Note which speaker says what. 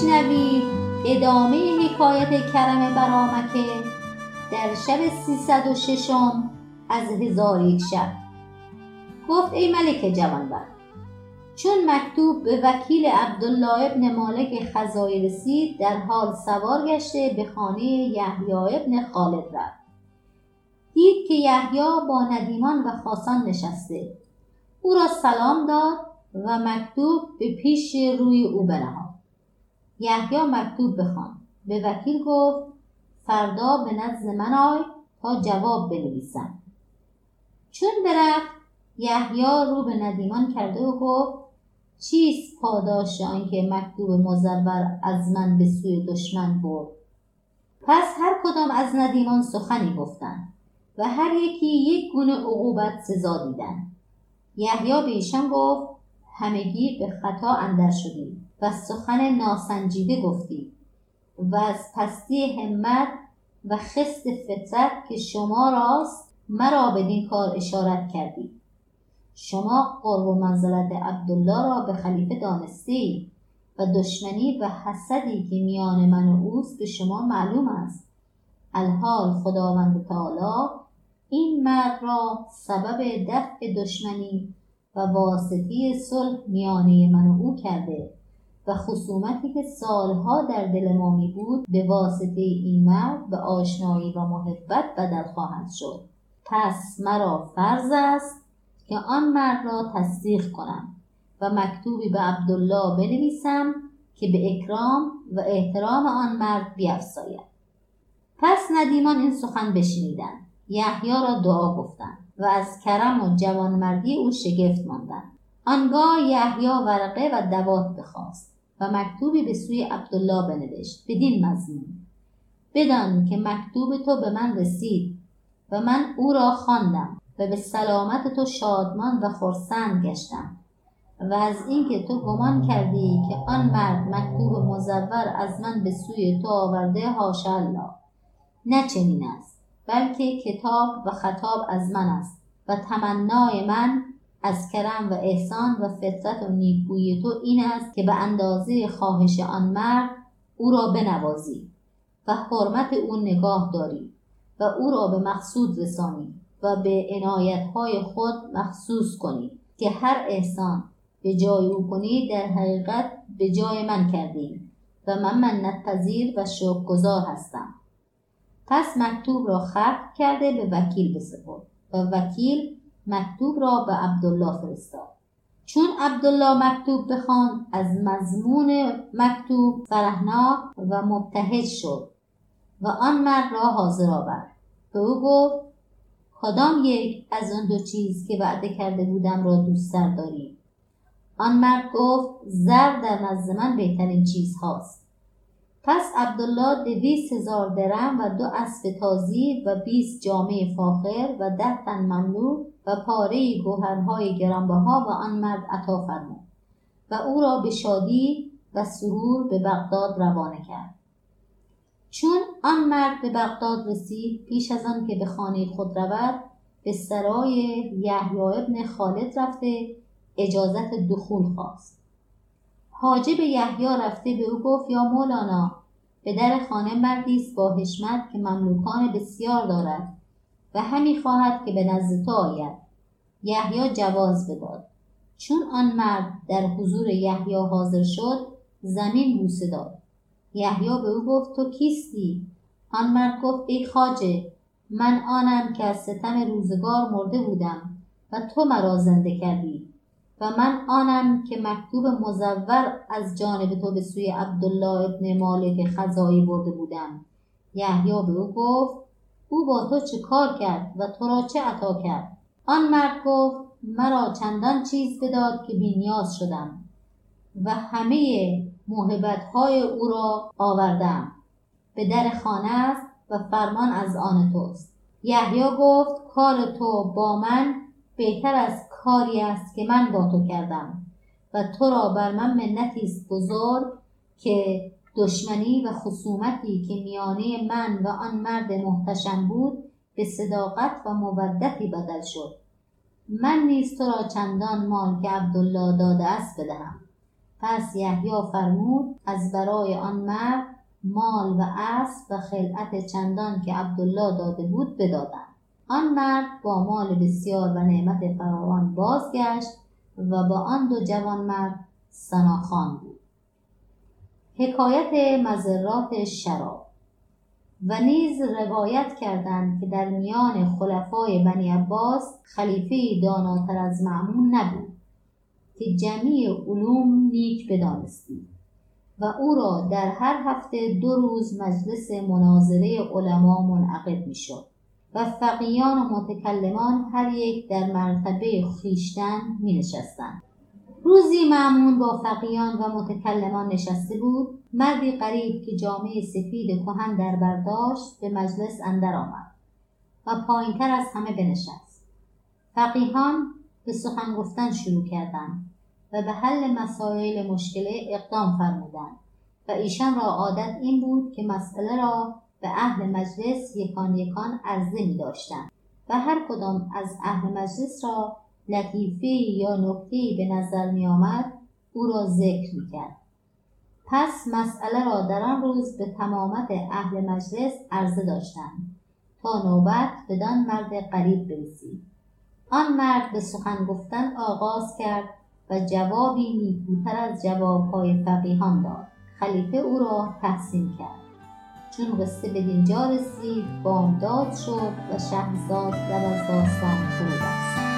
Speaker 1: بشنوید ادامه حکایت کرم برامکه در شب سیصد و ششم از هزار یک شب. گفت ای ملک جوانبخت چون مکتوب به وکیل عبدالله ابن مالک خزایی رسید در حال سوار گشته به خانه یحیی ابن خالد رفت. دید که یحیی با ندیمان و خاصان نشسته. او را سلام داد و مکتوب به پیش روی او بنهاد. یحیی مکتوب بخوان. به وکیل گفت فردا به نزد من آی تا جواب بنویسم. چون برفت یحیی رو به ندیمان کرده و گفت چیست پاداش آنکه مکتوب مزور از من به سوی دشمن برد؟ پس هر کدام از ندیمان سخنی گفتند و هر یکی یک گونه عقوبت سزا دیدند یحیی به ایشان گفت همگی به خطا اندر شدید و سخن ناسنجیده گفتید و از پستی همت و خست فطرت که شما راست مرا بدین کار اشارت کردید شما قرب و منزلت عبدالله را به خلیفه دانستی و دشمنی و حسدی که میان من و اوست به شما معلوم است. الحال خداوند تعالی این مرد را سبب دفع دشمنی و واسطی صلح میانه من و او کرده. و خصومتی که سالها در دل ما می بود به واسطه این مرد به آشنایی و محبت بدل خواهد شد. پس مرا فرض است که آن مرد را تصدیق کنم و مکتوبی به عبدالله بنویسم که به اکرام و احترام آن مرد بیافزاید پس ندیمان این سخن بشنیدند. یحیی را دعا گفتند و از کرم و جوانمردی او شگفت ماندند. آنگاه یحیی ورقه و دوات بخواست. و مکتوبی به سوی عبدالله بنوشت بدین مضمون. بدان که مکتوب تو به من رسید و من او را خواندم و به سلامت تو شادمان و خرسند گشتم و از اینکه تو گمان کردی که آن مرد مکتوب مزور از من به سوی تو آورده حاشا الله نه چنین است بلکه کتاب و خطاب از من است و تمنای من از کرم و احسان و فطرت و نیکویی تو این است که به اندازه خواهش آن مرد او را بنوازی و حرمت او نگاه داری و او را به مقصود رسانی و به های خود مخصوص کنی که هر احسان به جای او کنی در حقیقت به جای من کردی و من منت پذیر و گذار هستم. پس مکتوب را خط کرده به وکیل بسپرد و وکیل مکتوب را به عبدالله فرستاد. چون عبدالله مکتوب بخواند از مضمون مکتوب فرهناک و مبتهج شد و آن مرد را حاضر آورد. به او گفت کدام یک از آن دو چیز که وعده کرده بودم را دوستتر داری آن مرد گفت زر در نزد من بهترین چیز هاست. پس عبدالله دویست هزار درم و دو اسب تازی و بیست جامعه فاخر و ده تن مملو و پاره گوهرهای گرانبها و آن مرد عطا فرمود و او را به شادی و سرور به بغداد روانه کرد. چون آن مرد به بغداد رسید پیش از آن که به خانه خود رود به سرای یحیی ابن خالد رفته اجازت دخول خواست. حاجب یحیی رفته به او گفت یا مولانا به در خانه مردی است با حشمت که مملوکان بسیار دارد و همی خواهد که به نزد تو آید. یحیی جواز بداد. چون آن مرد در حضور یحیی حاضر شد زمین بوسه داد. یحیی به او گفت تو کیستی؟ آن مرد گفت ای خاجه من آنم که از ستم روزگار مرده بودم و تو مرا زنده کردی. و من آنم که مکتوب مزور از جانب تو به سوی عبدالله ابن مالک خزایی برده بودم. یحیی به او گفت او با تو چه کار کرد و تو را چه عطا کرد؟ آن مرد گفت مرا چندان چیز بداد که بینیاز شدم و همه محبت های او را آوردم. به در خانه است و فرمان از آن توست. یحیی گفت کار تو با من بهتر از کاری است که من با تو کردم و تو را بر من منتی است بزرگ که دشمنی و خصومتی که میانه من و آن مرد محتشم بود به صداقت و مودتی بدل شد. من نیز تو را چندان مال که عبدالله داده است بدهم. پس یحیی فرمود از برای آن مرد مال و اسب و خلعت چندان که عبدالله داده بود بدادند آن مرد با مال بسیار و نعمت فراوان بازگشت و با آن دو جوان مرد سناخان بود. حکایت مذرات شراب. و نیز روایت کردند که در میان خلفای بنی عباس خلیفه داناتر از معمون نبود که جمیع علوم نیک بدانستی و او را در هر هفته دو روز مجلس مناظره علما منعقد می‌شد. و فقیان و متکلمان هر یک در مرتبه خویشتن می نشستند. روزی معمون با فقیان و متکلمان نشسته بود مردی قریب که جامعه سفید کهن در برداشت به مجلس اندر آمد و پایینتر از همه بنشست فقیهان به سخن گفتن شروع کردند و به حل مسائل مشکله اقدام فرمودند و ایشان را عادت این بود که مسئله را به اهل مجلس یکان یکان عرضه می داشتند و هر کدام از اهل مجلس را لطیفه یا نکته به نظر می آمد او را ذکر می کرد. پس مسئله را در آن روز به تمامت اهل مجلس عرضه داشتند تا نوبت بدان مرد قریب برسید آن مرد به سخن گفتن آغاز کرد و جوابی نیکوتر از جوابهای فقیهان داد. خلیفه او را تحسین کرد. چون قصه به دینجا رسید بامداد شد و شهرزاد لب از داستان فرو بست